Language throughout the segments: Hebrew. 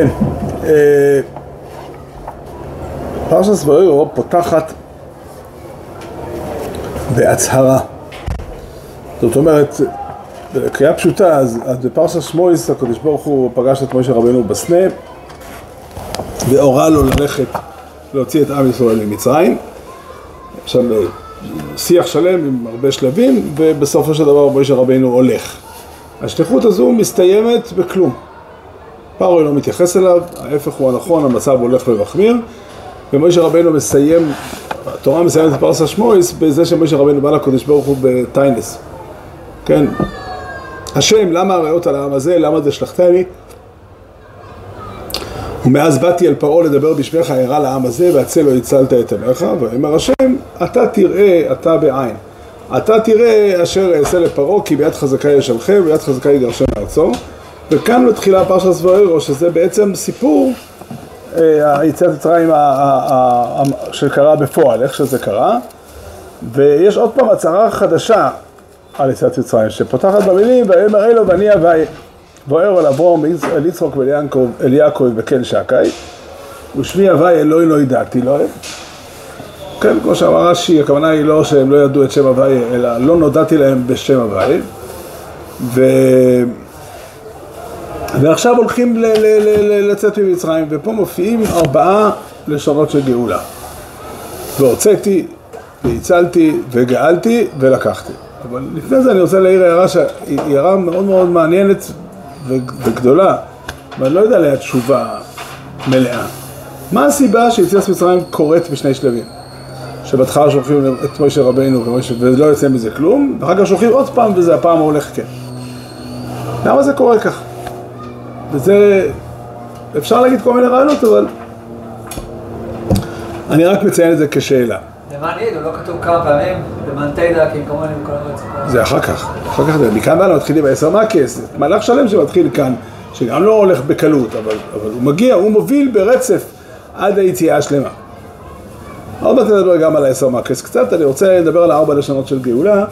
כן, פרשת ויאמר פותחת בהצהרה. זאת אומרת, בקריאה פשוטה, אז בפרשת שמואל הקדוש ברוך הוא פגש את משה רבנו בסנה והורה לו ללכת להוציא את עם ישראל ממצרים. עכשיו שיח שלם עם הרבה שלבים ובסופו של דבר משה רבנו הולך. השליחות הזו מסתיימת בכלום. פרעה לא מתייחס אליו, ההפך הוא הנכון, המצב הולך ומחמיר. ומשה רבנו מסיים, התורה מסיימת את פרשת שמואס בזה שמשה רבנו בא לקדוש ברוך הוא בטיינס. כן, השם, למה הראיות על העם הזה, למה זה שלחתני? ומאז באתי אל פרעה לדבר בשמך הרע לעם הזה והצל לא הצלת את עמך. ואומר השם אתה תראה אתה בעין. אתה תראה אשר אעשה לפרעה כי ביד חזקה ישלחם וביד חזקה יגרשם מארצו וכאן מתחילה פרשת סבוירו, שזה בעצם סיפור היציאת מצרים שקרה בפועל, איך שזה קרה, ויש עוד פעם הצהרה חדשה על יציאת מצרים, שפותחת במילים, ויאמר אלו ואני אביי, בוער על אברום, אל יצחוק ואל יעקב וקן שקי, ושמי אביי אלוהי לא ידעתי לו. כן, כמו שאמר רש"י, הכוונה היא לא שהם לא ידעו את שם אביי, אלא לא נודעתי להם בשם אביי. ו... ועכשיו הולכים לצאת ממצרים, ופה מופיעים ארבעה לשונות של גאולה. והוצאתי, והצלתי, וגאלתי, ולקחתי. אבל לפני זה אני רוצה להעיר הערה שהיא הערה מאוד מאוד מעניינת וגדולה, ואני לא יודע עליה תשובה מלאה. מה הסיבה שיציאת מצרים קורית בשני שלבים? שבהתחלה שולחים את משה רבינו ולא יוצא מזה כלום, ואחר כך שולחים עוד פעם וזה הפעם הולך כן. למה זה קורה ככה? וזה, אפשר להגיד כל מיני רעיונות, אבל אני רק מציין את זה כשאלה. למען ידעו, לא כתוב כמה פעמים, למען תדע, כי כמובן עם כל הרצף. זה אחר כך, אחר כך, מכאן והלאה מתחילים בעשר מקס, מהלך שלם שמתחיל כאן, שגם לא הולך בקלות, אבל, אבל הוא מגיע, הוא מוביל ברצף עד היציאה השלמה. עוד מעט נדבר גם על העשר מקס קצת, אני רוצה לדבר על הארבע לשונות של גאולה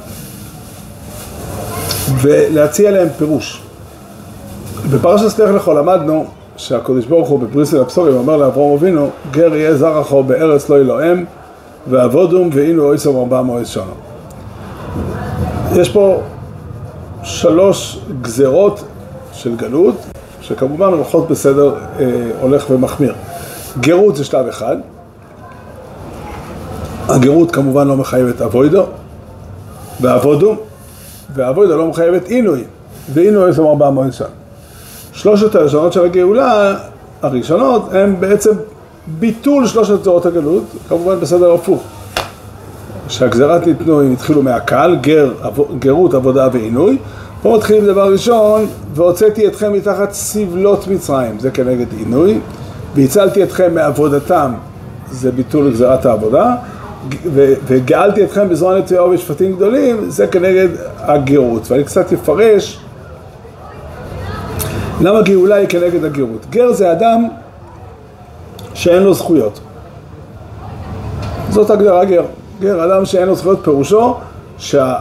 ולהציע להם פירוש. בפרשת לך לך למדנו שהקדוש ברוך הוא בפריסל הבשורים אומר לאברום אבינו גר יהיה זרחו בארץ לא ילואם ועבודום ואינו אויסום ארבע מועד שונו יש פה שלוש גזרות של גלות שכמובן הולכות בסדר אה, הולך ומחמיר. גרות זה שלב אחד. הגרות כמובן לא מחייבת אבוידו ועבודום ואבוידו לא מחייבת עינוי ואינו אויסום ארבע מועד שונו שלושת הלשונות של הגאולה הראשונות הם בעצם ביטול שלושת צורות הגלות, כמובן בסדר הפוך. שהגזרת ניתנו, הם התחילו מהקל, גר, גרות, עבודה ועינוי. פה מתחילים דבר ראשון, והוצאתי אתכם מתחת סבלות מצרים, זה כנגד עינוי, והצלתי אתכם מעבודתם, זה ביטול גזרת העבודה, וגאלתי אתכם בזרוע נטויה ובשפטים גדולים, זה כנגד הגרות. ואני קצת אפרש למה גאולה היא כנגד הגרות? גר זה אדם שאין לו זכויות. זאת הגדרה גר. גר, אדם שאין לו זכויות, פירושו שה...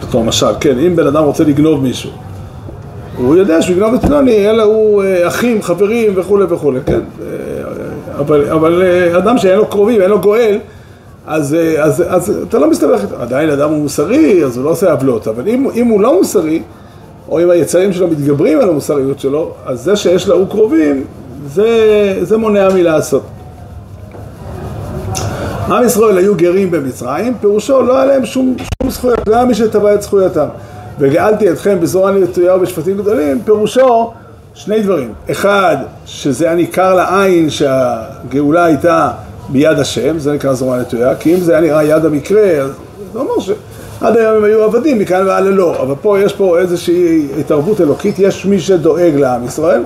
בתור משל, כן, אם בן אדם רוצה לגנוב מישהו, הוא יודע שהוא יגנוב את פלוני, אלא הוא אחים, חברים וכולי וכולי, כן? אבל, אבל אדם שאין לו קרובים, אין לו גואל, אז, אז, אז אתה לא מסתבך איתו. עדיין אדם הוא מוסרי, אז הוא לא עושה עוולות, אבל אם, אם הוא לא מוסרי, או אם היצרים שלו מתגברים על המוסריות שלו, אז זה שיש לו קרובים, זה, זה מונע מלעשות. עם ישראל היו גרים במצרים, פירושו לא היה להם שום, שום זכויות, לא היה מי שטבע את זכויותם. וגאלתי אתכם בזרוע נטויה ובשפטים גדולים, פירושו שני דברים. אחד, שזה היה ניכר לעין שהגאולה הייתה ביד השם, זה נקרא זרוע נטויה, כי אם זה היה נראה יד המקרה, אז זה אומר ש... עד היום הם היו עבדים, מכאן והלאה לא, אבל פה יש פה איזושהי התערבות אלוקית, יש מי שדואג לעם ישראל,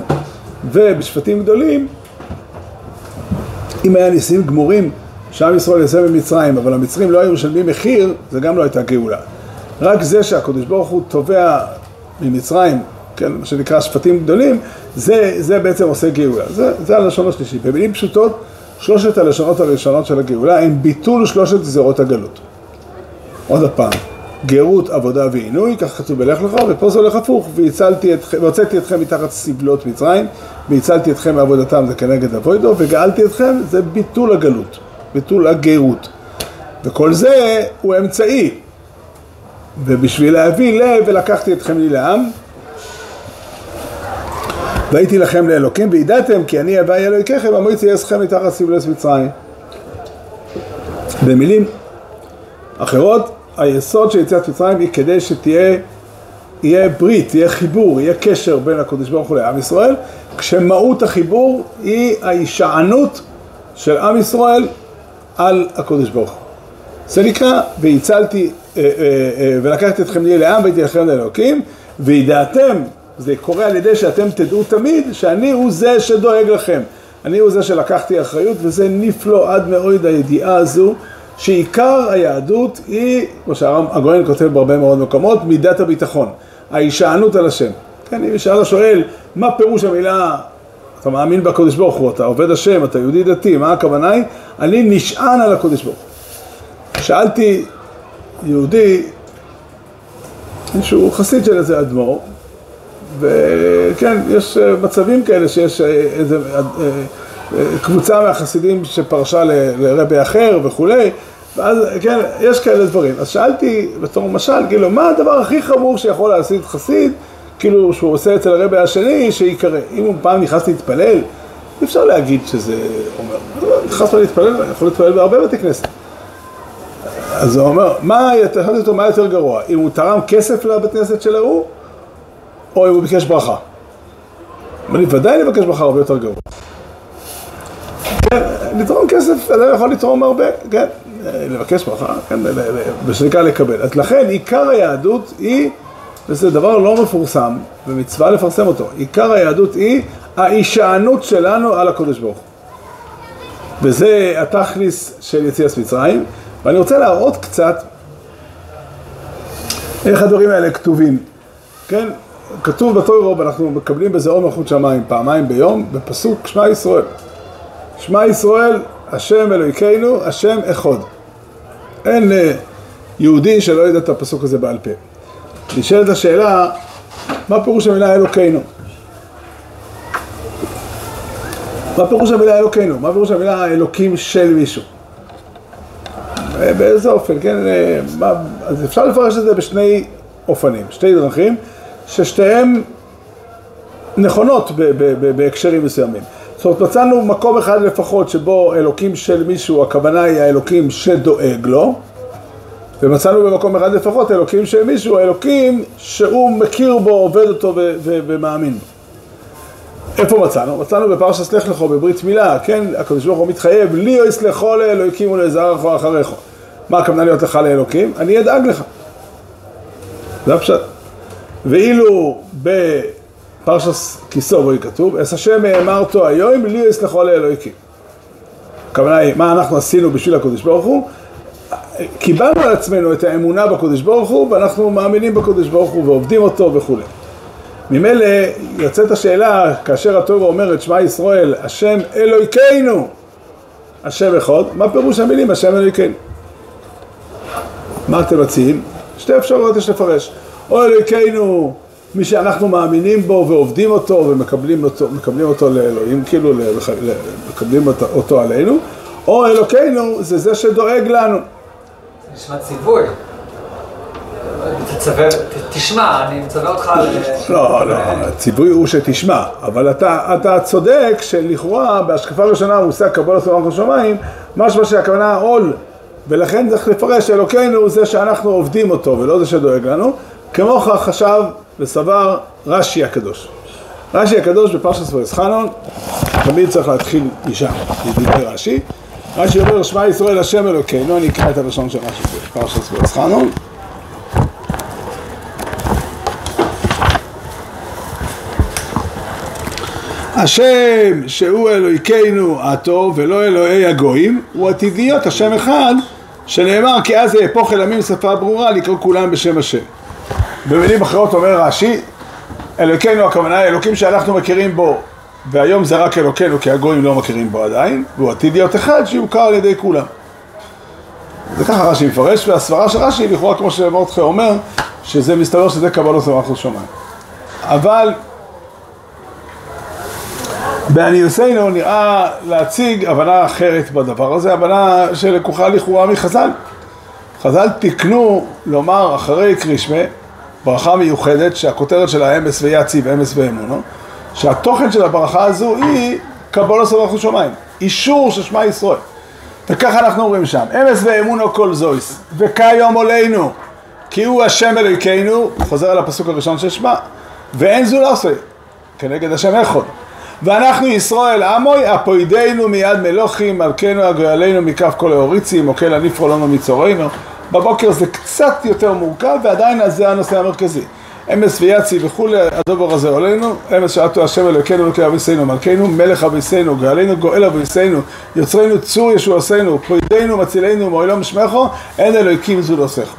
ובשפטים גדולים, אם היה ניסים גמורים שעם ישראל יצא ממצרים, אבל המצרים לא היו משלמים מחיר, זה גם לא הייתה גאולה. רק זה שהקדוש ברוך הוא תובע ממצרים, כן, מה שנקרא שפטים גדולים, זה, זה בעצם עושה גאולה. זה, זה הלשון השלישי. במילים פשוטות, שלושת הלשונות הראשונות של הגאולה הם ביטול שלושת גזרות הגלות. עוד פעם, גרות, עבודה ועינוי, כך כתוב בלך לך, ופה זה הולך הפוך, והוצאתי אתכם מתחת סבלות מצרים, והצלתי אתכם מעבודתם זה כנגד אבוידו, וגאלתי אתכם זה ביטול הגלות, ביטול הגרות. וכל זה הוא אמצעי. ובשביל להביא לב, ולקחתי אתכם לי לעם, והייתי לכם לאלוקים, וידעתם כי אני הווי אלוהיכם, המועצי אסכם מתחת סבלת מצרים. במילים אחרות, היסוד של יציאת מצרים היא כדי שתהיה יהיה ברית, יהיה חיבור, יהיה קשר בין הקדוש ברוך הוא לעם ישראל, כשמהות החיבור היא ההישענות של עם ישראל על הקדוש ברוך הוא. זה נקרא, והצלתי אה, אה, אה, ולקחתי אתכם לי לעם והייתי לכם לאלוקים, וידעתם, זה קורה על ידי שאתם תדעו תמיד שאני הוא זה שדואג לכם. אני הוא זה שלקחתי אחריות וזה נפלא עד מאוד הידיעה הזו שעיקר היהדות היא, כמו שהגויין כותב בהרבה מאוד מקומות, מידת הביטחון, ההישענות על השם. כן, אם שאלה שואל, מה פירוש המילה, אתה מאמין בקודש ברוך הוא, אתה עובד השם, אתה יהודי דתי, מה הכוונה היא? אני נשען על הקודש ברוך הוא. שאלתי יהודי, שהוא חסיד של איזה אדמו"ר, וכן, יש מצבים כאלה שיש איזה קבוצה מהחסידים שפרשה לרבי אחר וכולי, ואז, כן, יש כאלה דברים. אז שאלתי בתור משל, כאילו, מה הדבר הכי חמור שיכול להשיג חסיד, כאילו, שהוא עושה אצל הרבי השני, שיקרא. אם הוא פעם נכנס להתפלל, אי אפשר להגיד שזה אומר. נכנס להתפלל, יכול להתפלל בהרבה בתי כנסת. אז הוא אומר, מה, שאלתי אותו, מה יותר גרוע? אם הוא תרם כסף לבית כנסת של ההוא, או אם הוא ביקש ברכה? לי, ודאי לבקש ברכה הרבה יותר גרוע. כן, לתרום כסף, אתה יכול לתרום הרבה, כן, לבקש ברכה, כן, בשנקרא לקבל. אז לכן עיקר היהדות היא, וזה דבר לא מפורסם, ומצווה לפרסם אותו, עיקר היהדות היא ההישענות שלנו על הקודש ברוך. וזה התכליס של יציאת מצרים, ואני רוצה להראות קצת איך הדברים האלה כתובים, כן? כתוב בתוירו, ואנחנו מקבלים בזה אור מלכות שמיים פעמיים ביום, בפסוק שמע ישראל. שמע ישראל, השם אלוהיכנו, השם אחד. אין יהודי שלא יודע את הפסוק הזה בעל פה. נשאלת השאלה, מה פירוש המילה אלוקינו? מה פירוש המילה אלוקינו? מה פירוש המילה אלוקים של מישהו? באיזה אופן, כן? מה, אז אפשר לפרש את זה בשני אופנים, שתי דרכים, ששתיהן נכונות בהקשרים מסוימים. זאת אומרת, מצאנו מקום אחד לפחות שבו אלוקים של מישהו, הכוונה היא האלוקים שדואג לו, ומצאנו במקום אחד לפחות אלוקים של מישהו, האלוקים שהוא מכיר בו, עובד אותו ומאמין בו. איפה מצאנו? מצאנו בפרשת לך לכו בברית מילה, כן? הקדוש ברוך הוא מתחייב, לי או יסלחו לאלוקים ולזרעך אחריך. מה הכוונה להיות לך לאלוקים? אני אדאג לך. זה הפשט. ואילו בפרשס כיסו בואי כתוב, אס השם האמרתו היום, לי יסלחו לאלוהיקים. הכוונה היא, מה אנחנו עשינו בשביל הקדוש ברוך הוא? קיבלנו על עצמנו את האמונה בקדוש ברוך הוא, ואנחנו מאמינים בקדוש ברוך הוא ועובדים אותו וכולי. ממילא יוצאת השאלה, כאשר התורה אומרת, שמע ישראל, השם אלוהיכנו, השם אחד, מה פירוש המילים השם אלוהיכנו? מה אתם מציעים? שתי אפשרויות יש לפרש. או אלוהיכנו, מי שאנחנו מאמינים בו ועובדים אותו ומקבלים אותו, אותו לאלוהים, כאילו מקבלים אותו, אותו עלינו, או אלוקינו זה זה שדואג לנו. נשמע ציווי. תצווה, תשמע, אני מצווה אותך... לא, לא, הציווי הוא שתשמע, אבל אתה, אתה צודק שלכאורה בהשקפה ראשונה המושג קבול הסולם השמיים, משמע שהכוונה עול, ולכן צריך לפרש אלוקינו זה שאנחנו עובדים אותו ולא זה שדואג לנו, כמוך חשב וסבר רש"י הקדוש. רש"י הקדוש בפרשת ספרס חנון, תמיד צריך להתחיל משם, ידידי רש"י. רש"י אומר, שמע ישראל השם אלוקינו, אני אקרא את הלשון של רש"י בפרשת ספרס חנון. השם שהוא אלוהיכנו הטוב ולא אלוהי הגויים הוא עתידיות השם אחד שנאמר כי אז יהפוך אל עמים שפה ברורה לקרוא כולם בשם השם במילים אחרות אומר רש"י אלוהיכנו הכוונה אלוקים שאנחנו מכירים בו והיום זה רק אלוקינו כי הגויים לא מכירים בו עדיין והוא עתיד להיות אחד שיוכר על ידי כולם זה ככה רש"י מפרש, והסברה של רש"י לכאורה כמו שמרדכי אומר, שזה מסתבר שזה קבלות ומלכות שמיים. אבל בעניוסנו נראה להציג הבנה אחרת בדבר הזה, הבנה שלקוחה לכאורה מחז"ל. חז"ל תיקנו לומר אחרי קרישמה ברכה מיוחדת שהכותרת שלה אמס ויציב, אמס ואמונו, שהתוכן של הברכה הזו היא קבולו סברכו שמיים, אישור של שמע ישראל. וככה אנחנו אומרים שם, אמס ואמונו כל זויס, וכיום עולנו, כי הוא השם אלוהיכנו, חוזר על הפסוק הראשון של שמע, ואין זו לעשה, כנגד השם אחד. ואנחנו ישראל עמוי, הפוידנו מיד מלוכים, מלכנו הגויאלינו מכף כל האוריצים, מוקל הנפרו לנו מצורנו. בבוקר זה קצת יותר מורכב, ועדיין זה הנושא המרכזי. אמס ויצי וכולי, הדובר הזה עולנו, אמס שעתו השם אלוקינו אלוקי אביסינו מלכנו, מלך אביסינו, גאלינו, גואל אביסינו, יוצרנו צור ישועתנו, פוידנו, מצילנו, מועילום שמחו, אין אלוהיקים זו נוסך.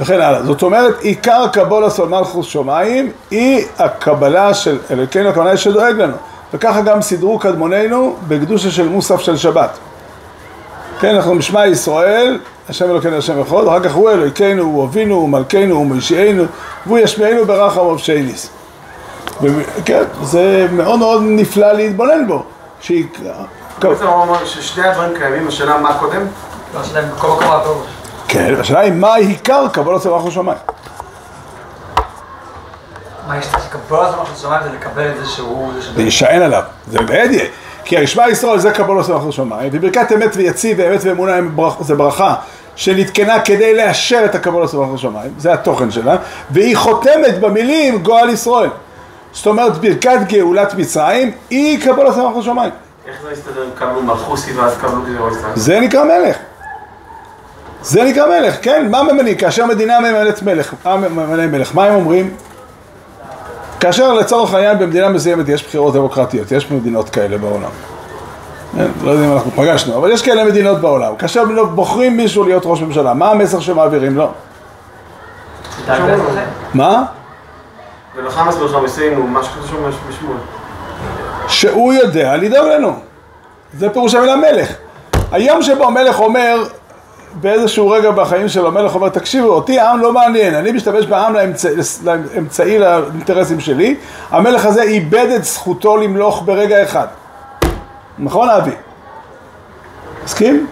וכן הלאה. זאת אומרת, עיקר קבולה של מלכוס שמיים היא הקבלה של אלוקינו, הכוונה היא שדואג לנו. וככה גם סידרו קדמוננו בקדושה של מוסף של שבת. כן, אנחנו משמע ישראל, השם אלוקינו השם אחד, אחר כך הוא אלוקינו, הוא אבינו, הוא מלכנו, הוא משיענו, והוא ישמיענו ברחם ובשייניס. כן, זה מאוד מאוד נפלא להתבונן בו. בעצם הוא אומר ששני הדברים קיימים, השאלה מה קודם? לא, השאלה אם בכל מקום הפירוש. כן, השאלה היא מה עיקר קבלות של מלכות שמיים. מה יש לך לקבל את זה של שמיים זה לקבל את זה שהוא... להישען עליו, זה בדיה. כי הישמע ישראל זה קבלו של מלכות שמיים, וברכת אמת ויציב ואמת ואמונה זה ברכה שנתקנה כדי לאשר את הקבלו של מלכות שמיים, זה התוכן שלה, והיא חותמת במילים גואל ישראל. זאת אומרת ברכת גאולת מצרים היא קבלו של מלכות שמיים. איך זה מסתדר אם קבלו מלכוסי ואז קבלו גזירו ישראל? זה נקרא מלך. זה נקרא מלך, כן? מה ממנים? כאשר מדינה ממלאת מלך, ממנה מלך? מה הם אומרים? כאשר לצורך העניין במדינה מסוימת יש בחירות דמוקרטיות, יש מדינות כאלה בעולם. כן, לא יודע אם אנחנו פגשנו, אבל יש כאלה מדינות בעולם. כאשר בוחרים מישהו להיות ראש ממשלה, מה המסר שמעבירים לו? מה? שהוא יודע לדאוג לנו. זה פירוש המילה מלך. היום שבו המלך אומר, באיזשהו רגע בחיים שלו, המלך אומר, תקשיבו, אותי העם לא מעניין, אני משתמש בעם לאמצע, לאמצעי לאינטרסים שלי, המלך הזה איבד את זכותו למלוך ברגע אחד. נכון אבי? מסכים?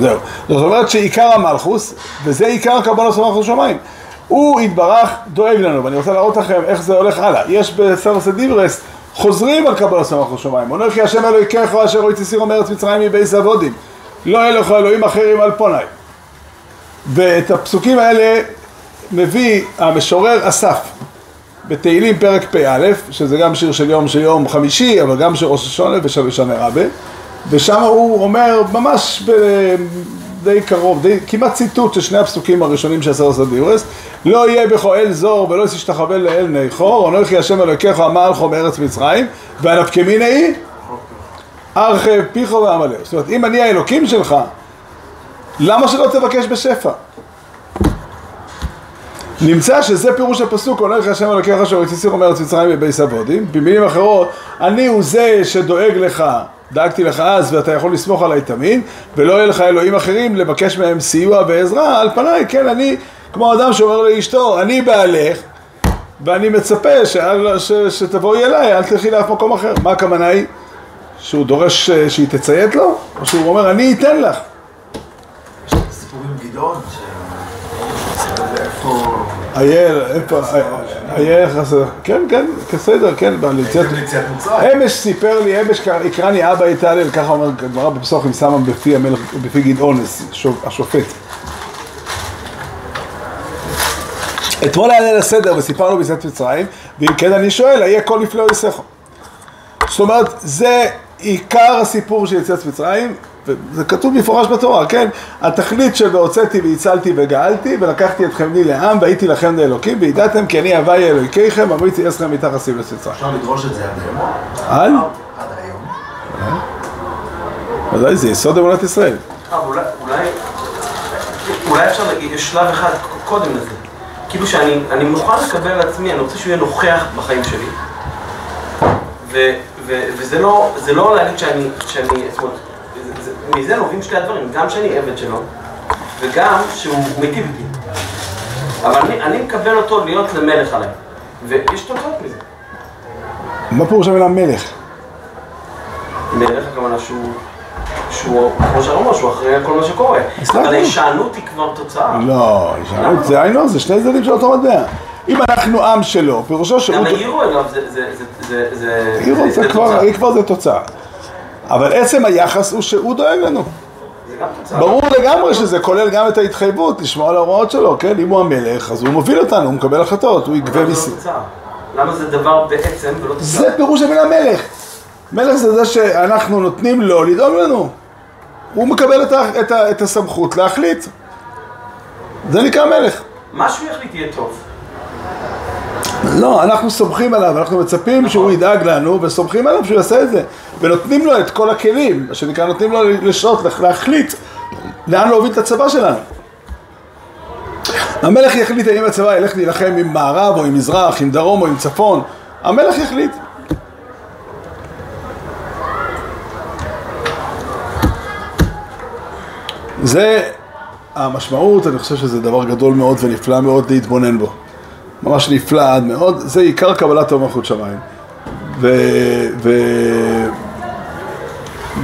זהו. זאת אומרת שעיקר המלכוס, וזה עיקר הקבלה של מלכוס שמיים. הוא יתברך, דואג לנו, ואני רוצה להראות לכם איך זה הולך הלאה. יש בסרס הדיברס, חוזרים על קבלה של מלכוס שמיים. אומר כי השם אלוהיכך אשר הוציא סירו מארץ מצרים מבייס אבודים. לא יהיה לך אלוהים אחרים על פוני. ואת הפסוקים האלה מביא המשורר אסף בתהילים פרק פא, שזה גם שיר של יום של יום חמישי, אבל גם של ראש השונה ושל שנה רבה, ושם הוא אומר ממש ב... די קרוב, די, כמעט ציטוט של שני הפסוקים הראשונים של סרס הדיורס לא יהיה בך אל זור ולא תשתחווה לאל נכור, אנוכי השם אלוקיך אמר לך מארץ מצרים, והנפקמיני היא ארחב פיכו ועמלך. זאת אומרת, אם אני האלוקים שלך, למה שלא תבקש בשפע? נמצא שזה פירוש הפסוק, אומר לך השם אלוקיך אשר יציסירו מארץ מצרים בבייס אבודים. במילים אחרות, אני הוא זה שדואג לך, דאגתי לך אז ואתה יכול לסמוך עליי תמיד, ולא יהיה לך אלוהים אחרים לבקש מהם סיוע ועזרה, על פניי, כן, אני כמו אדם שאומר לאשתו, אני בעלך, ואני מצפה שאל, ש, שתבואי אליי, אל תלכי לאף מקום אחר. מה הכוונה היא? שהוא דורש אה, שהיא תציית לו? או שהוא אומר, אני אתן לך. יש סיפור עם גדעון. אייל, איפה, אייל חסר, כן, כן, בסדר, כן, ביציאת מצרים. אמש סיפר לי, אמש יקרני אבא הלל, ככה אומר גמרא בפסוחים שמה בפי המלך, בפי גדעון, השופט. אתמול היה ליל הסדר וסיפרנו ביציאת מצרים, ואם כן אני שואל, איה כל נפלא יסכו. זאת אומרת, זה עיקר הסיפור של יציאת מצרים, וזה כתוב במפורש בתורה, כן? התכלית של והוצאתי והצלתי וגאלתי, ולקחתי אתכם לי לעם, והייתי לכם לאלוקים, וידעתם כי אני הווי אלוהיכיכם, אמיתי אסכם מתחת סיב לצצרים. אפשר לדרוש את זה עד היום? על? עד היום. ודאי, זה יסוד אמונת ישראל. אה, אולי, אפשר להגיד, יש שלב אחד קודם לזה. כאילו שאני אני מוכן לקבל על עצמי, אני רוצה שהוא יהיה נוכח בחיים שלי. ו, וזה לא, זה לא להגיד שאני, שאני, זאת אומרת, זה- זה- מזה נובעים שתי הדברים, גם שאני עבד שלו, וגם שהוא מיטיב איתי. אבל אני, אני מקבל אותו להיות למלך עליי, ויש תוצאות מזה. מה פירוש המילה מלך? מלך הכוונה שהוא, שהוא, כמו שאמרנו, שהוא אחראי על כל מה שקורה. אבל ההישענות היא כבר תוצאה. לא, ישנות, זה היינו, זה שני צדדים של אותו מטבע. אם אנחנו עם שלו, פירושו שהוא... גם העירו אליו, זה, זה, העירו, כבר, תוצאה. זה תוצאה. אבל עצם היחס הוא שהוא דואג לנו. תוצאה. ברור לגמרי שזה כולל גם את ההתחייבות לשמור על ההוראות שלו, כן? אם הוא המלך, אז הוא מוביל אותנו, הוא מקבל החלטות, הוא יגבה לא מיסים. תוצאה? למה זה דבר בעצם ולא תוצאה? זה פירוש המילה מלך. מלך זה זה שאנחנו נותנים לו לדאוג לנו. הוא מקבל את, ה, את, ה, את הסמכות להחליט. זה נקרא מלך. מה שהוא יחליט יהיה טוב. לא, אנחנו סומכים עליו, אנחנו מצפים שהוא ידאג לנו, וסומכים עליו שהוא יעשה את זה. ונותנים לו את כל הכלים, מה שנקרא, נותנים לו לשלוט, להחליט לאן להוביל את הצבא שלנו. המלך יחליט האם הצבא ילך להילחם עם מערב או עם מזרח, עם דרום או עם צפון. המלך יחליט. זה המשמעות, אני חושב שזה דבר גדול מאוד ונפלא מאוד להתבונן בו. ממש נפלא עד מאוד, זה עיקר קבלת המלכות שמיים. ו... ו...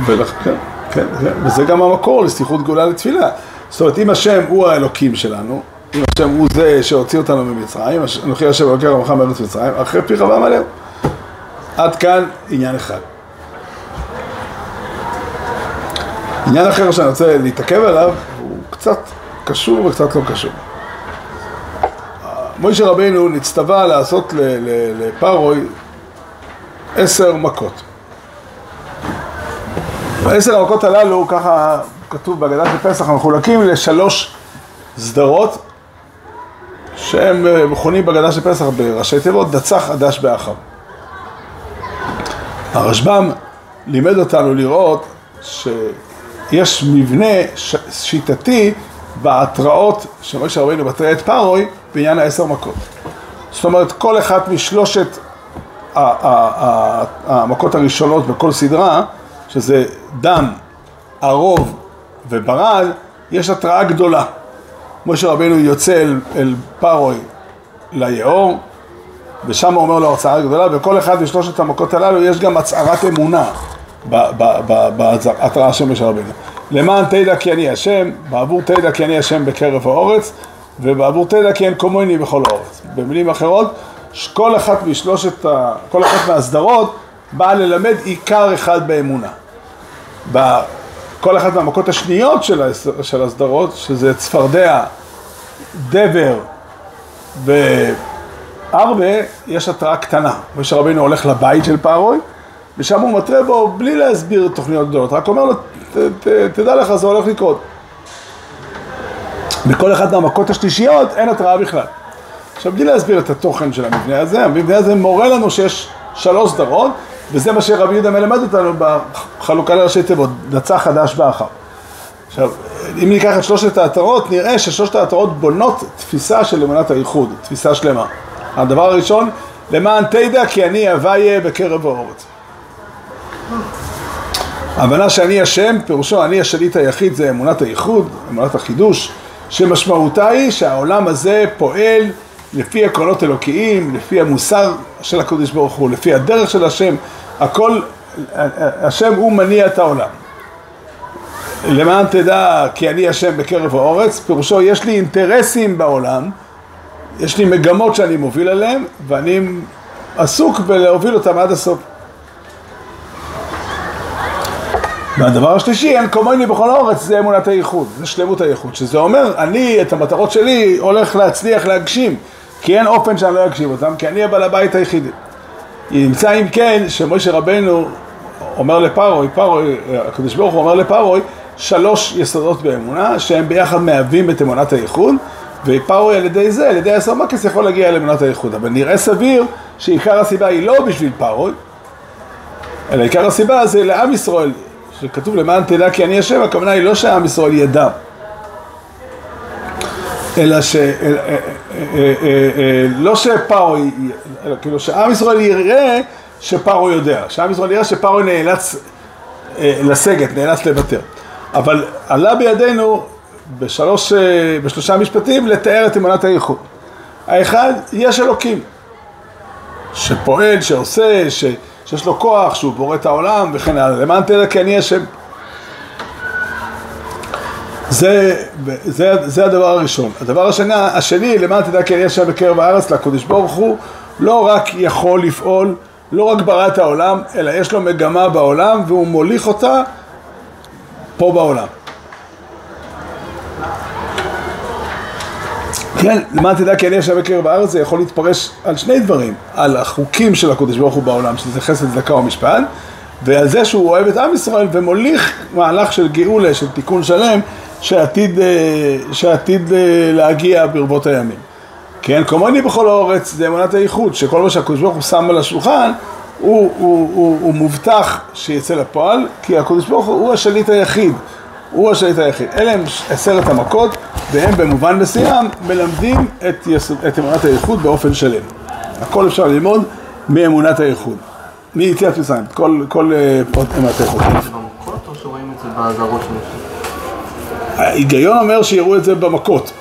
ולכ... כן, כן, כן, וזה גם המקור לסליחות גאולה לתפילה. זאת אומרת, אם השם הוא האלוקים שלנו, אם השם הוא זה שהוציא אותנו ממצרים, אנוכי השם אלוקי רמך מארץ מצרים, אחרי פיך ועמלהו. עד כאן עניין אחד. עניין אחר שאני רוצה להתעכב עליו, הוא קצת קשור וקצת לא קשור. מוישה רבינו נצטווה לעשות לפרוי עשר מכות. העשר המכות הללו, ככה כתוב בהגדה של פסח, מחולקים לשלוש סדרות שהם אה, מכונים בהגדה של פסח בראשי תיבות, דצח עדש באחר. הרשב"ם לימד אותנו לראות שיש מבנה ש- שיטתי בהתראות שמשה רבינו מתריע את פרוי בעניין העשר מכות. זאת אומרת, כל אחת משלושת המכות הראשונות בכל סדרה, שזה דם, ערוב וברד, יש התראה גדולה. משה רבינו יוצא אל, אל פרוי ליאור, ושם הוא אומר לו הרצאה גדולה, וכל אחד משלושת המכות הללו יש גם הצהרת אמונה בהתראה של משה רבינו. למען תדע כי אני השם, בעבור תדע כי אני השם בקרב האורץ, ובעבור תדע כי אין כמוני בכל האורץ. במילים אחרות, כל אחת משלושת. כל אחת מהסדרות באה ללמד עיקר אחד באמונה. בכל אחת מהמכות השניות של. של הסדרות, שזה צפרדע, דבר וארבה, יש התראה קטנה. משה רבינו הולך לבית של פארוי, ושם הוא מתרה בו בלי להסביר תוכניות גדולות, רק אומר לו, "ת- ת- תדע לך, זה הולך לקרות. בכל אחת מהמכות השלישיות אין התראה בכלל. עכשיו, בלי להסביר את התוכן של המבנה הזה, המבנה הזה מורה לנו שיש שלוש סדרות, וזה מה שרבי יהודה מלמד אותנו בחלוקה לראשי תיבות, דצה חדש באחר. עכשיו, אם ניקח את שלושת ההתרות, נראה ששלושת ההתרות בונות תפיסה של אמונת הייחוד, תפיסה שלמה. הדבר הראשון, למען תדע כי אני הוויה בקרב האורץ. ההבנה שאני השם, פירושו אני השליט היחיד, זה אמונת הייחוד, אמונת החידוש, שמשמעותה היא שהעולם הזה פועל לפי עקרונות אלוקיים, לפי המוסר של הקדוש ברוך הוא, לפי הדרך של השם, הכל, השם הוא מניע את העולם. למען תדע כי אני השם בקרב האורץ, פירושו יש לי אינטרסים בעולם, יש לי מגמות שאני מוביל עליהן, ואני עסוק בלהוביל אותם עד הסוף. והדבר השלישי, אין כמוני בכל האורץ, זה אמונת הייחוד, זה שלמות הייחוד, שזה אומר, אני את המטרות שלי הולך להצליח להגשים, כי אין אופן שאני לא אגשים אותם, כי אני הבעל הבית היחידי. נמצא אם כן, שמשה רבנו אומר לפרוי, פרוי, הקדוש ברוך הוא אומר לפרוי, שלוש יסודות באמונה, שהם ביחד מהווים את אמונת הייחוד, ופרוי על ידי זה, על ידי עשר מקס יכול להגיע לאמונת הייחוד, אבל נראה סביר שעיקר הסיבה היא לא בשביל פרוי, אלא עיקר הסיבה זה לעם ישראל, שכתוב למען תדע כי אני השם, הכוונה היא לא שעם ישראל ידע, אלא ש... לא שפרוי, אלא כאילו שעם ישראל יראה שפרוי יודע, שעם ישראל יראה שפרוי נאלץ אה, לסגת, נאלץ לוותר. אבל עלה בידינו בשלוש, אה, בשלושה משפטים לתאר את אמונת הייחוד. האחד, יש אלוקים, שפועל, שעושה, ש, שיש לו כוח, שהוא בורא את העולם וכן הלאה. למען תדע כי אני השם. זה, זה, זה הדבר הראשון. הדבר השני, השני, למען תדע כי אני השם בקרב הארץ, לקדוש ברוך הוא לא רק יכול לפעול, לא רק ברא את העולם, אלא יש לו מגמה בעולם והוא מוליך אותה פה בעולם. כן, למען תדע כי אני יושב בקרב הארץ, זה יכול להתפרש על שני דברים, על החוקים של הקדוש ברוך הוא בעולם, שזה חסד, צדקה ומשפט, ועל זה שהוא אוהב את עם ישראל ומוליך מהלך של גאולה, של תיקון שלם, שעתיד, אה, שעתיד אה, להגיע ברבות הימים. כן, כמוני בכל האורץ זה אמונת הייחוד, שכל מה שהקדוש ברוך הוא שם על השולחן, הוא, הוא, הוא, הוא מובטח שיצא לפועל, כי הקדוש ברוך הוא הוא השליט היחיד, הוא השליט היחיד. אלה הם עשרת המכות, והם במובן מסוים מלמדים את, יסוד, את אמונת הייחוד באופן שלם. הכל אפשר ללמוד מאמונת הייחוד. מיציאת מצרים, כל, כל uh, אמונת הייחוד. זה במקורות או שרואים את זה באזהרות של? ההיגיון אומר שיראו את זה במכות,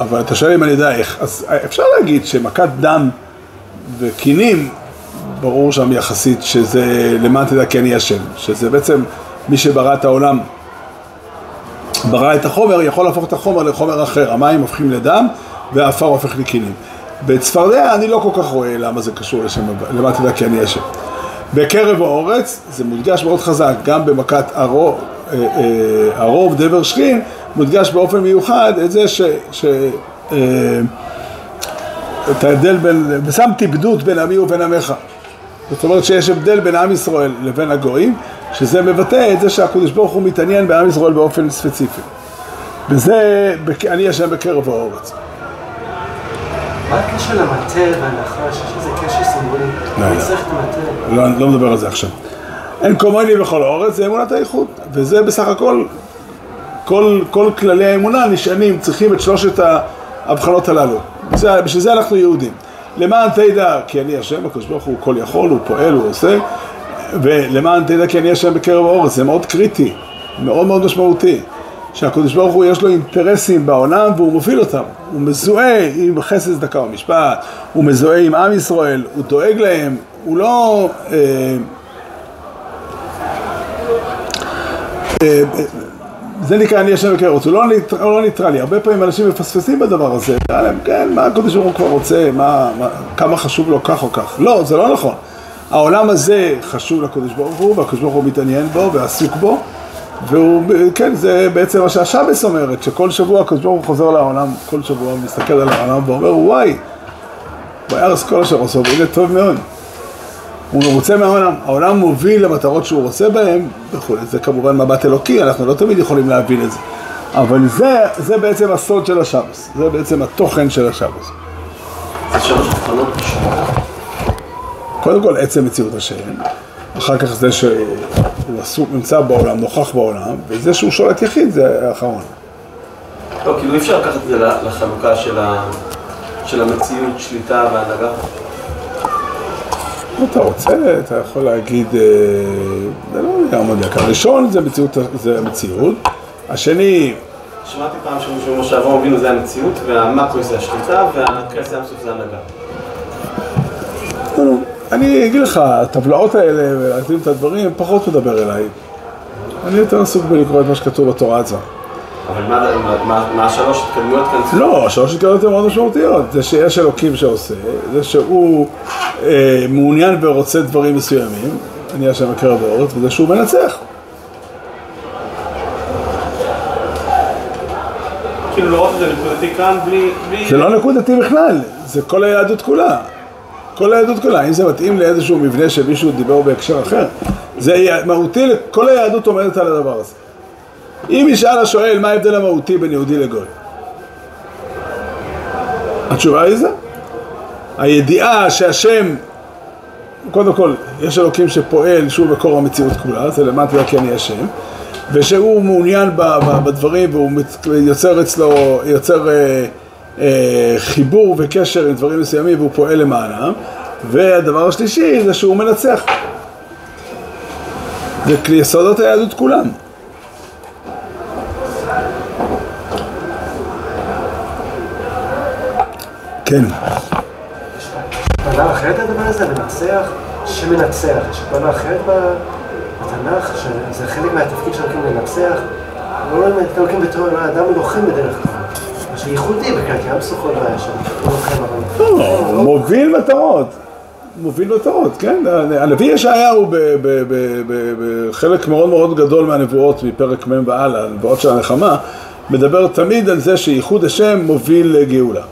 אבל אתה שואל אם אני יודע איך. אז אפשר להגיד שמכת דם וכינים, ברור שם יחסית שזה למען תדע כי אני השם, שזה בעצם מי שברא את העולם, ברא את החומר, יכול להפוך את החומר לחומר אחר. המים הופכים לדם והעפר הופך לכינים. בצפרדע אני לא כל כך רואה למה זה קשור לשם, למען תדע כי אני השם. בקרב האורץ זה מודגש מאוד חזק, גם במכת אה, אה, הרוב דבר שכין, מודגש באופן מיוחד את זה ש... ש אה, את ההבדל בין, ושמתי בדות בין עמי ובין עמך. זאת אומרת שיש הבדל בין עם ישראל לבין הגויים, שזה מבטא את זה שהקדוש ברוך הוא מתעניין בעם ישראל באופן ספציפי. וזה, אני השם בקרב האורץ. מה הקשר למטה והנחש? יש איזה קשר סימבולי? לא, לא. לא, לא מדבר על זה עכשיו. אין כמוני בכל האורץ, זה אמונת האיחוד. וזה בסך הכל, כל, כל כללי האמונה נשענים, צריכים את שלושת ההבחנות הללו. זה, בשביל זה אנחנו יהודים. למען תדע כי אני השם, הקדוש ברוך הוא כל יכול, הוא פועל, הוא עושה. ולמען תדע כי אני השם בקרב האורץ, זה מאוד קריטי, מאוד מאוד משמעותי. שהקדוש ברוך הוא יש לו אינטרסים בעולם והוא מוביל אותם. הוא מזוהה עם חסד צדקה ומשפט, הוא מזוהה עם עם ישראל, הוא דואג להם, הוא לא... אה, אה, זה נקרא אני השם בקרב, הוא לא, לא ניטרלי, הרבה פעמים אנשים מפספסים בדבר הזה, להם, כן, מה הקדוש ברוך הוא כבר רוצה, מה, מה, כמה חשוב לו כך או כך, לא, זה לא נכון, העולם הזה חשוב לקדוש ברוך הוא, והקדוש ברוך הוא מתעניין בו ועסוק בו, והוא, כן, זה בעצם מה שהשבס אומרת, שכל שבוע הקדוש ברוך הוא חוזר לעולם, כל שבוע מסתכל על העולם ואומר, וואי, וירס כל אשר עושה, והנה טוב מאוד. הוא מרוצה מהעולם, העולם מוביל למטרות שהוא רוצה בהן וכולי, זה כמובן מבט אלוקי, אנחנו לא תמיד יכולים להבין את זה, אבל זה, זה בעצם הסוד של השבס, זה בעצם התוכן של השבס. זה שלוש הבחנות בשביל. קודם כל עצם מציאות השם, אחר כך זה שהוא עסוק, נמצא בעולם, נוכח בעולם, וזה שהוא שולט יחיד זה האחרון. לא, כאילו אי אפשר לקחת את זה לחלוקה של ה- של המציאות, שליטה והנהגה. אתה רוצה, אתה יכול להגיד, אה, זה לא לגמרי מדויק. הראשון זה מציאות, זה המציאות, השני, שמעתי פעם שמישהו אומר שאברהם אבינו זה המציאות, והמקרו זה השליטה, והקרס ים סוף זה הנהגה. לא, לא, אני אגיד לך, הטבלאות האלה, ולהתאים את הדברים, פחות מדבר אליי. אני יותר עסוק בלקרוא את מה שכתוב בתורה עצמה. אבל מה- מה- מה השלוש התקדמויות כאן? לא, השלוש התקדמות הן מאוד משמעותיות. זה שיש אלוקים שעושה, זה שהוא אה, מעוניין ורוצה דברים מסוימים, אני השם בקרב האורץ, וזה שהוא מנצח. כאילו לראות את זה נקודתי כאן בלי... בלי- זה לא נקודתי בכלל, זה כל היהדות כולה. כל היהדות כולה, אם זה מתאים לאיזשהו מבנה שמישהו דיבר בהקשר אחר, זה מהותי, כל היהדות עומדת על הדבר הזה. אם ישאל השואל מה ההבדל המהותי בין יהודי לגוי, התשובה היא זה. הידיעה שהשם, קודם כל, יש אלוקים שפועל שהוא מקור המציאות כולה, זה למטה כי אני השם, ושהוא מעוניין בדברים והוא יוצר אצלו, יוצר אה, חיבור וקשר עם דברים מסוימים והוא פועל למענם, והדבר השלישי זה שהוא מנצח. זה יסודות היהדות כולם. כן. הקבלה אחרת לדבר הזה, לנצח, שמנצח, יש הקבלה אחרת בתנ"ך, שזה חלק מהתפקיד של אלוקים לנצח, לא את אלוקים בתור האדם לוחם בדרך כלל, סוכות לא היה שם, מוביל מטרות. מוביל מטרות, כן? הנביא ישעיהו בחלק מאוד מאוד גדול מהנבואות מפרק מ' והלאה, הנבואות של הנחמה, מדבר תמיד על זה שייחוד השם מוביל לגאולה.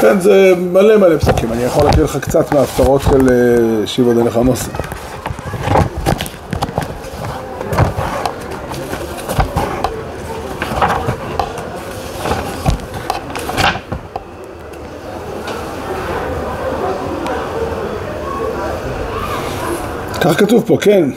כן, זה מלא מלא פסוקים, אני יכול להקריא לך קצת מההפטרות של אה, שיבו דנך עמוסי. כך כתוב פה, כן.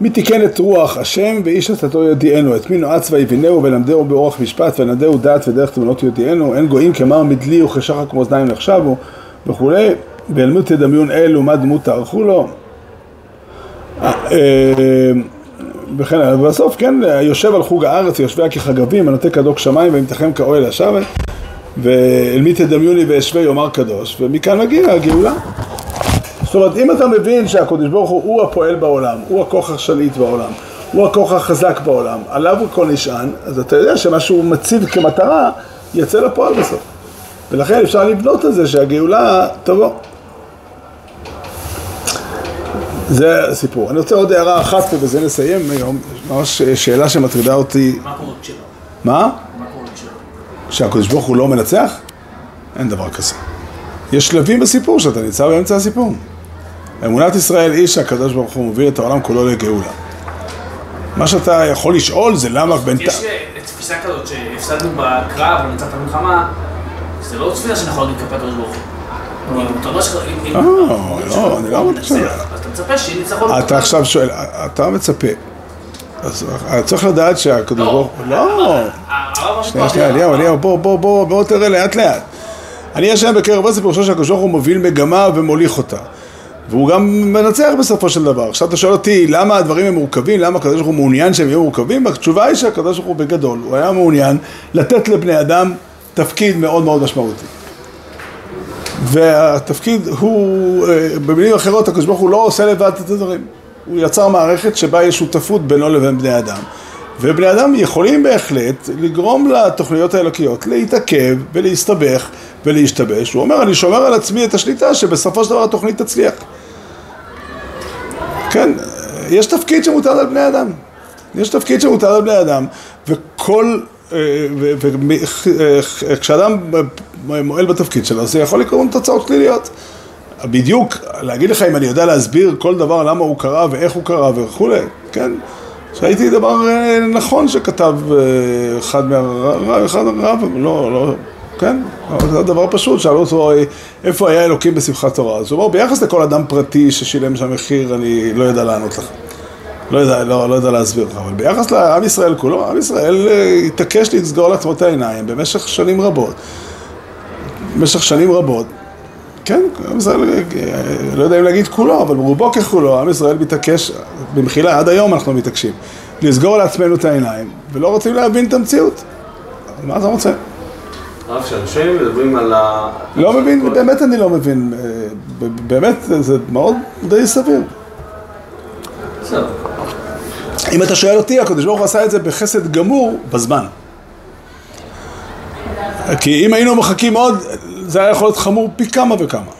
מי תיקן את רוח השם ואיש עשתו יודיענו, את מי נועץ ויבינהו ולמדהו באורח משפט ולמדהו דעת ודרך תמונות יודיענו, אין גויים כמר מדלי וכשחר כמו אוזניים נחשבו וכולי, ואל תדמיון אל ומה דמות תערכו לו. אה, אה, וכן הלאה, ובסוף כן, יושב על חוג הארץ, יושביה כחגבים, הנוטה כדוק שמיים וימתחם כאוהל השבת, ואל מי תדמיוני ואשווה יאמר קדוש, ומכאן מגיע הגאולה. זאת אומרת, אם אתה מבין שהקדוש ברוך הוא, הוא הפועל בעולם, הוא הכוח השליט בעולם, הוא הכוח החזק בעולם, עליו הכל נשען, אז אתה יודע שמה שהוא מציב כמטרה, יצא לפועל בסוף. ולכן אפשר לבנות את זה שהגאולה תבוא. זה הסיפור. אני רוצה עוד הערה אחת ובזה נסיים היום, ממש שאלה שמטרידה אותי. מה קורה כשלא? מה? שהקדוש ברוך הוא לא מנצח? אין דבר כזה. יש שלבים בסיפור שאתה נמצא באמצע הסיפור. אמונת ישראל היא שהקדוש ברוך הוא מוביל את העולם כולו לגאולה. מה שאתה יכול לשאול זה למה בינתיים... יש אה, תפיסה כזאת שהפסדנו בקרב או ניצחת במלחמה, זה לא תפיסה יכול להגיד כלפי הקדוש ברוך הוא. אתה אומר ש... אה, לא, אני לא מצפה. אז אתה מצפה שיהיה ניצחון. אתה עכשיו שואל, אתה מצפה. אז צריך לדעת שהקדוש ברוך הוא... לא! שנייה, שנייה, אליהו, אליהו, בוא, בוא, בוא, בוא תראה לאט לאט. אני אשם בקרב עוז פירושו שהקדוש ברוך הוא מוביל מגמה ומוליך אותה. והוא גם מנצח בסופו של דבר. עכשיו אתה שואל אותי למה הדברים הם מורכבים, למה הקדוש ברוך הוא מעוניין שהם יהיו מורכבים? התשובה היא שהקדוש ברוך הוא בגדול, הוא היה מעוניין לתת לבני אדם תפקיד מאוד מאוד משמעותי. והתפקיד הוא, אה, במילים אחרות, הקדוש ברוך הוא לא עושה לבד את הדברים. הוא יצר מערכת שבה יש שותפות בינו לבין בני אדם. ובני אדם יכולים בהחלט לגרום לתוכניות האלוקיות להתעכב ולהסתבך ולהשתבש. הוא אומר, אני שומר על עצמי את השליטה שבסופו של דבר התוכנית תצליח. כן, יש תפקיד שמוטל על בני אדם. יש תפקיד שמוטל על בני אדם, וכל... וכשאדם מועל בתפקיד שלו, זה יכול לקרוא תוצאות שליליות. בדיוק, להגיד לך אם אני יודע להסביר כל דבר למה הוא קרה ואיך הוא קרה וכולי, כן? שהייתי דבר נכון שכתב אחד מהרב, אחד הרב, לא, לא, כן? זה דבר פשוט, שאלו אותו איפה היה אלוקים בשמחת תורה. אז הוא אומר, ביחס לכל אדם פרטי ששילם שם מחיר, אני לא יודע לענות לך. לא יודע, לא, לא יודע להסביר לך, אבל ביחס לעם ישראל כולו, עם ישראל התעקש לסגור לעצמו את העיניים במשך שנים רבות. במשך שנים רבות, כן, עם ישראל, לא יודע אם להגיד כולו, אבל רובו ככולו, עם ישראל מתעקש, במחילה, עד היום אנחנו מתעקשים, לסגור לעצמנו את העיניים, ולא רוצים להבין את המציאות. מה אתה רוצה? הרב, כשאנשים מדברים על ה... לא מבין, באמת אני לא מבין, באמת זה מאוד די סביר. בסדר. אם אתה שואל אותי, הקדוש ברוך הוא עשה את זה בחסד גמור בזמן. כי אם היינו מחכים עוד, זה היה יכול להיות חמור פי כמה וכמה.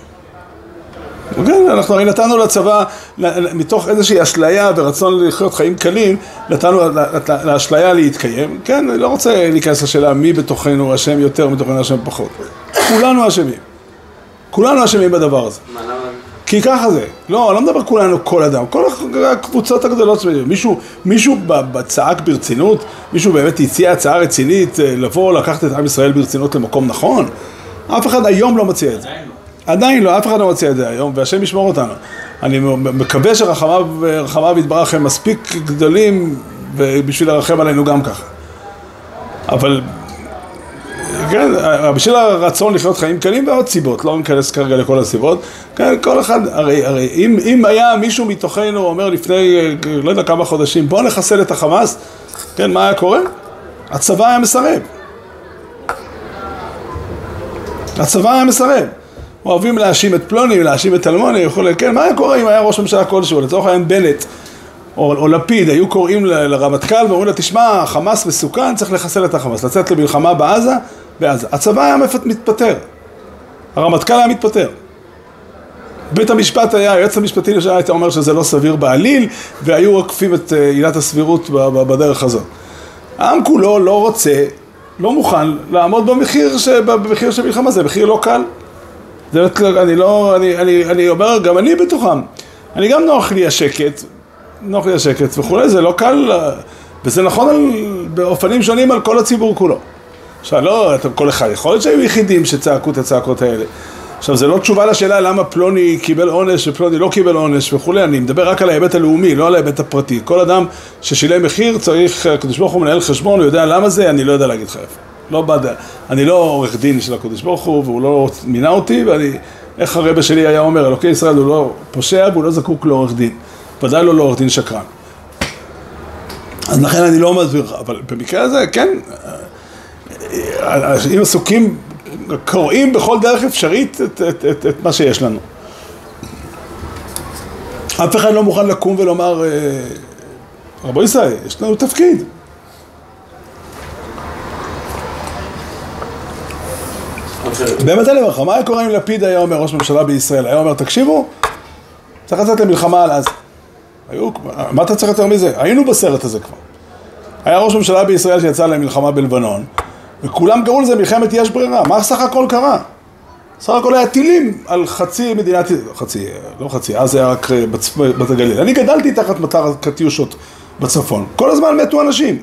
כן, אנחנו הרי נתנו לצבא, מתוך איזושהי אשליה ורצון לחיות חיים קלים, נתנו לאשליה להתקיים. כן, אני לא רוצה להיכנס לשאלה מי בתוכנו אשם יותר, מי בתוכנו אשם פחות. כולנו אשמים. כולנו אשמים בדבר הזה. מה, למה? כי ככה זה. לא, אני לא מדבר כולנו, כל אדם. כל הקבוצות הגדולות סביב. מישהו, מישהו צעק ברצינות, מישהו באמת הציע הצעה רצינית אה, לבוא, לקחת את עם ישראל ברצינות למקום נכון? אף אחד היום לא מציע את זה. עדיין לא, אף אחד לא מציע את זה היום, והשם ישמור אותנו. אני מקווה שרחמיו יתברך הם מספיק גדולים בשביל לרחם עלינו גם ככה. אבל כן, בשביל הרצון לחיות חיים קלים ועוד סיבות, לא ניכנס כרגע לכל הסיבות, כן, כל אחד, הרי, הרי אם, אם היה מישהו מתוכנו אומר לפני, לא יודע כמה חודשים, בוא נחסל את החמאס, כן, מה היה קורה? הצבא היה מסרב. הצבא היה מסרב. אוהבים להאשים את פלוני, להאשים את אלמוני וכולי, כן, מה היה קורה אם היה ראש ממשלה כלשהו, לצורך העניין בנט או, או לפיד, היו קוראים לרמטכ"ל ואומרים לו, תשמע, חמאס מסוכן, צריך לחסל את החמאס, לצאת למלחמה בעזה, בעזה. הצבא היה מתפטר, הרמטכ"ל היה מתפטר. בית המשפט היה, היועץ המשפטי לשעבר הייתה אומר שזה לא סביר בעליל, והיו עוקפים את אה, עילת הסבירות בדרך הזאת. העם כולו לא רוצה, לא מוכן לעמוד במחיר. במחיר של מלחמה, זה מחיר לא קל. זה לא, אני לא, אני, אני, אני אומר, גם אני בתוכם. אני גם נוח לי השקט, נוח לי השקט וכולי, זה לא קל, וזה נכון על, באופנים שונים על כל הציבור כולו. עכשיו לא, אתם כל אחד, יכול להיות שהיו יחידים שצעקו את הצעקות האלה. עכשיו זה לא תשובה לשאלה למה פלוני קיבל עונש ופלוני לא קיבל עונש וכולי, אני מדבר רק על ההיבט הלאומי, לא על ההיבט הפרטי. כל אדם ששילם מחיר צריך, הקדוש ברוך הוא מנהל חשבון, הוא יודע למה זה, אני לא יודע להגיד לך איפה. לא בד... אני לא עורך דין של הקדוש ברוך הוא, והוא לא מינה אותי, ואני, איך הרבה שלי היה אומר, אלוקי ישראל הוא לא פושע והוא לא זקוק לעורך דין. ודאי לא לעורך דין שקרן. אז לכן אני לא מסביר לך, אבל במקרה הזה, כן, אם עסוקים, קוראים בכל דרך אפשרית את, את, את, את מה שיש לנו. אף אחד לא מוכן לקום ולומר, אה, רבו ישראל, יש לנו תפקיד. באמת אני אומר לך, מה היה קורה אם לפיד היה אומר, ראש ממשלה בישראל, היה אומר, תקשיבו, צריך לצאת למלחמה על עזה. היו, מה אתה צריך יותר מזה? היינו בסרט הזה כבר. היה ראש ממשלה בישראל שיצא למלחמה בלבנון, וכולם קראו לזה מלחמת יש ברירה. מה סך הכל קרה? סך הכל היה טילים על חצי מדינת, חצי, לא חצי, אז היה רק בצפ... בגליל. אני גדלתי תחת מטר קטיושות בצפון. כל הזמן מתו אנשים.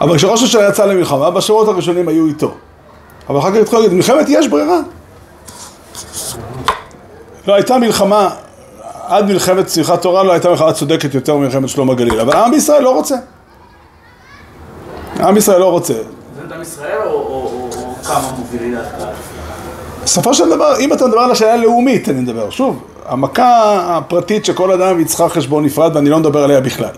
אבל כשראש הממשלה יצא למלחמה, בשבועות הראשונים היו איתו. אבל אחר כך התחילו להגיד, מלחמת יש ברירה. לא הייתה מלחמה, עד מלחמת שמחת תורה לא הייתה מלחמה צודקת יותר ממלחמת שלום הגליל, אבל העם בישראל לא רוצה. העם ישראל לא רוצה. זה דם ישראל או- כמה מובילי דעת קהל? בסופו של דבר, אם אתה מדבר על השאלה הלאומית, אני מדבר. שוב, המכה הפרטית שכל אדם יצטרך חשבון נפרד, ואני לא מדבר עליה בכלל.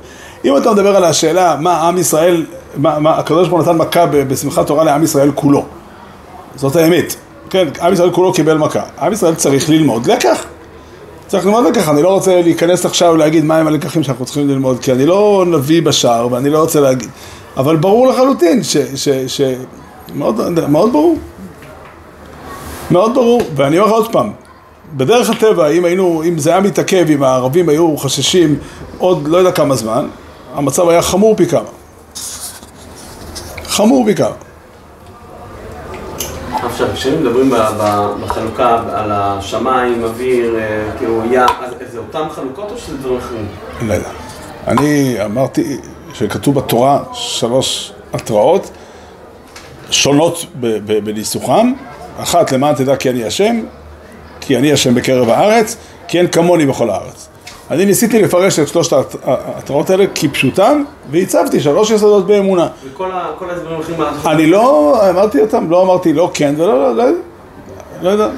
אם אתה מדבר על השאלה מה עם ישראל, מה, מה הקדוש ברוך הוא נתן מכה בשמחת תורה לעם ישראל כולו. זאת האמת. כן, עם ישראל כולו קיבל מכה. עם ישראל צריך ללמוד לקח. צריך ללמוד לקח. אני לא רוצה להיכנס עכשיו ולהגיד מהם הלקחים שאנחנו צריכים ללמוד, כי אני לא נביא בשער ואני לא רוצה להגיד. אבל ברור לחלוטין ש... ש, ש מאוד, מאוד ברור. מאוד ברור, ואני אומר עוד פעם, בדרך הטבע, אם היינו, אם זה היה מתעכב, אם הערבים היו חששים עוד לא יודע כמה זמן, המצב היה חמור פי כמה. חמור פי כמה. עכשיו, כשמדברים בחלוקה על השמיים, אוויר, אה, כאילו ים, זה אותן חלוקות או שזה דברים אחרים? לא יודע. אני אמרתי שכתוב בתורה שלוש התראות שונות ב- ב- בניסוחם. אחת, למען תדע כי אני השם, כי אני השם בקרב הארץ, כי אין כמוני בכל הארץ. אני ניסיתי לפרש את שלושת ההת- ההתראות האלה כפשוטם, והצבתי שלוש יסודות באמונה. וכל ההסברים הולכים על... אני לא אמרתי אותם, לא אמרתי לא כן ולא לא, לא יודע, לא יודע.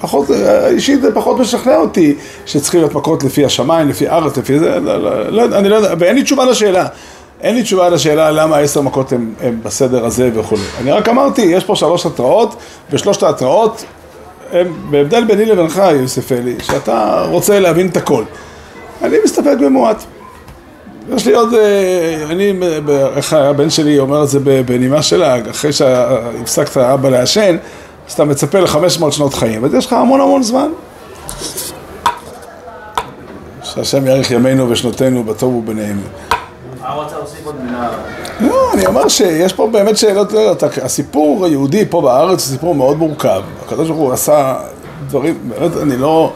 פחות, אישית זה פחות משכנע אותי שצריכים להיות מכות לפי השמיים, לפי ארץ, לפי זה, לא, לא, לא אני לא יודע, ואין לי תשובה לשאלה. אין לי תשובה לשאלה למה העשר מכות הן בסדר הזה וכו'. אני רק אמרתי, יש פה שלוש התראות, ושלושת ההתראות בהבדל ביני לבינך, יוסף אלי, שאתה רוצה להבין את הכל. אני מסתפק במועט. יש לי עוד, אה, אני, ב- איך הבן שלי אומר את זה בנימה שלה, אחרי שהפסקת אבא לעשן, אז אתה מצפה ל-500 שנות חיים, אז יש לך המון המון זמן. שהשם יאריך ימינו ושנותינו בטוב ובנעימים. לא, אני אומר שיש פה באמת שאלות, לא יודעת, הסיפור היהודי פה בארץ הוא סיפור מאוד מורכב. הקדוש ברוך הוא עשה דברים, באמת, אני לא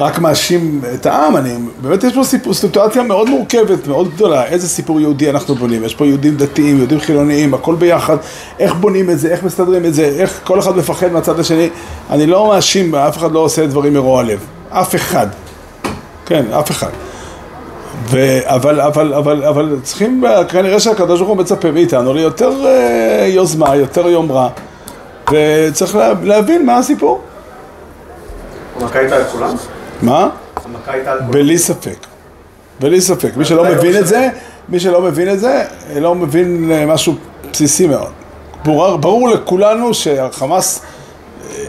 רק מאשים את העם, אני, באמת יש פה סיפור, סיטואציה מאוד מורכבת, מאוד גדולה, איזה סיפור יהודי אנחנו בונים, יש פה יהודים דתיים, יהודים חילוניים, הכל ביחד, איך בונים את זה, איך מסתדרים את זה, איך כל אחד מפחד מהצד השני, אני לא מאשים, אף אחד לא עושה דברים מרוע לב, אף אחד, כן, אף אחד. ו- אבל, אבל, אבל, אבל צריכים, אה, כנראה שהקדוש ברוך הוא מצפה מאיתנו ליותר אה, יוזמה, יותר יומרה, וצריך לה, להבין מה הסיפור. המכה הייתה על כולם? מה? המכה הייתה על כולם? בלי ספק. בלי ספק. מי שלא לא מבין את. זה, מי שלא מבין את זה, לא מבין אה, משהו בסיסי מאוד. ברור, ברור לכולנו שהחמאס,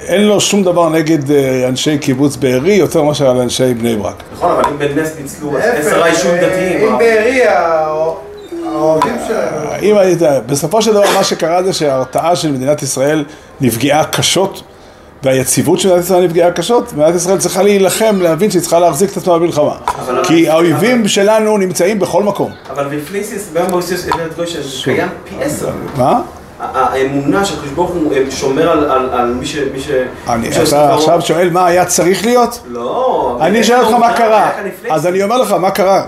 אין לו שום דבר נגד אה, אנשי קיבוץ בארי, יותר מאשר על אנשי בני ברק. נכון, אבל אם בנס ניצלו להפך, עשרה יישובים אה, דתיים, אם מה? בארי הא- האוהבים שלנו, אם היית, בסופו של דבר מה שקרה זה שההרתעה של מדינת ישראל נפגעה קשות, והיציבות של מדינת ישראל נפגעה קשות, מדינת ישראל צריכה להילחם, להבין שהיא צריכה להחזיק את עצמה במלחמה. כי האויבים שלנו נמצאים בכל מקום. אבל בפליסיס, ביום שזה קיים פי עשר. מה? האמונה שהקדוש ברוך הוא אה, שומר על- על על מי ש... מי ש... אני, מי אתה. עכשיו שואל מה היה צריך להיות? לא. אני שואל אותך מה קרה. אז אני אומר לך, מה קרה?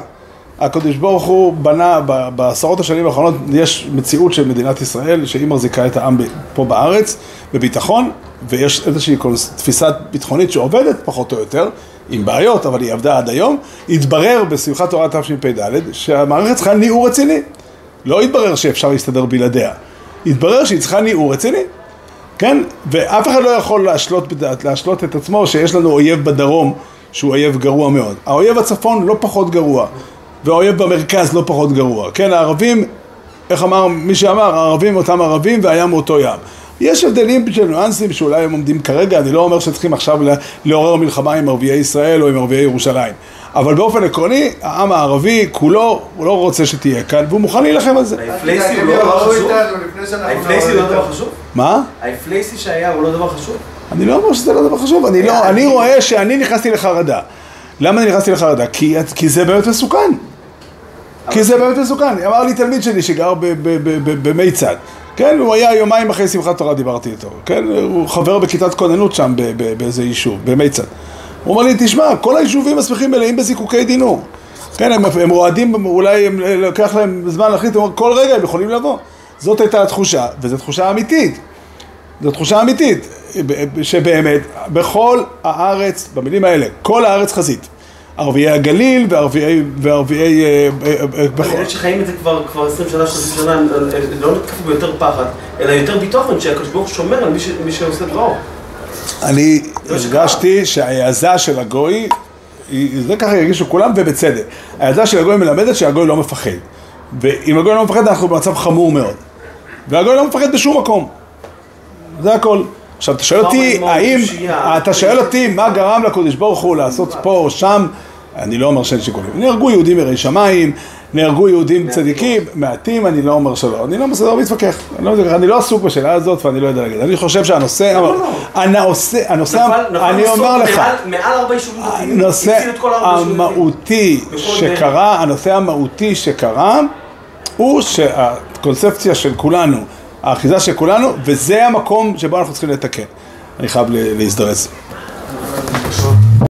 הקדוש ברוך הוא בנה, ב- בעשרות השנים האחרונות יש מציאות של מדינת ישראל שהיא מחזיקה את העם פה בארץ בביטחון ויש איזושהי תפיסה ביטחונית שעובדת פחות או יותר עם בעיות, אבל היא עבדה עד היום. התברר בשמחת תורה תשפ"ד שהמערכת צריכה ניעור רציני. לא התברר שאפשר להסתדר בלעדיה. התברר שהיא צריכה ניעור רציני. כן? ואף אחד לא יכול להשלות, להשלות את עצמו שיש לנו אויב בדרום שהוא אויב גרוע מאוד. האויב בצפון לא פחות גרוע, והאויב במרכז לא פחות גרוע. כן, הערבים, איך אמר מי שאמר, הערבים אותם ערבים והים אותו ים. יש הבדלים של ניואנסים שאולי הם עומדים כרגע, אני לא אומר שצריכים עכשיו לעורר מלחמה עם ערביי ישראל או עם ערביי ירושלים. אבל באופן עקרוני, העם הערבי כולו, הוא לא רוצה שתהיה כאן, והוא מוכן להילחם על זה. האינפלייסי הוא לא דבר יבואו חשוב? איתנו לפני שאנחנו האינפלייסי הוא נבוא לא דבר. חשוב? מה? האינפלייסי שהיה הוא לא דבר חשוב? אני לא אומר שזה לא דבר חשוב, אני, לא, אני רואה שאני נכנסתי לחרדה. למה אני נכנסתי לחרדה? כי, זה באמת מסוכן. כי זה באמת מסוכן. אמר לי תלמיד שלי שגר במיצד. כן, הוא היה יומיים אחרי שמחת תורה, דיברתי איתו. כן, הוא חבר בכיתת כוננות שם באיזה יישוב, במיצד. הוא אומר לי, תשמע, כל היישובים הסמכים מלאים בזיקוקי דינור. כן, הם, הם רועדים, אולי הם, לוקח להם זמן להחליט, כל רגע הם יכולים לבוא. זאת הייתה התחושה, וזו תחושה אמיתית. זו תחושה אמיתית, שבאמת, בכל הארץ, במילים האלה, כל הארץ חזית. ערביי הגליל וערביי, וערביי, אה, אה, אה. אלה שחיים את זה כבר כבר 20 שנה, 30 שנה, לא נתקפו ביותר פחד, אלא יותר ביטחון שהקדוש ברוך שומר על מי שעושה דברו. אני. הרגשתי שההעזה של הגוי, זה ככה הרגישו כולם ובצדק. ההעזה של הגוי מלמדת שהגוי לא מפחד. ואם הגוי לא מפחד אנחנו במצב חמור מאוד. והגוי לא מפחד בשום מקום. זה הכל. עכשיו אתה שואל אותי, מאוד האם. אתה שואל אותי מה גרם לקדוש ברוך הוא לעשות פה או שם, אני לא אומר שאין שיקולים. נהרגו יהודים יראי שמיים, נהרגו יהודים צדיקים, מעטים, אני לא אומר שלא. אני לא לא מתווכח, אני לא מתווכח, אני לא עסוק בשאלה הזאת ואני לא יודע להגיד. אני חושב שהנושא, הנושא, הנושא, נפל- נפל אני מסוק אומר לך, מעל- מעל ארבע יישובים דתיים, הנושא. המהותי שקרה, הנושא המהותי שקרה, הוא שהקונספציה של כולנו, האחיזה של כולנו, וזה המקום שבו אנחנו צריכים לתקן. אני חייב להזדרז.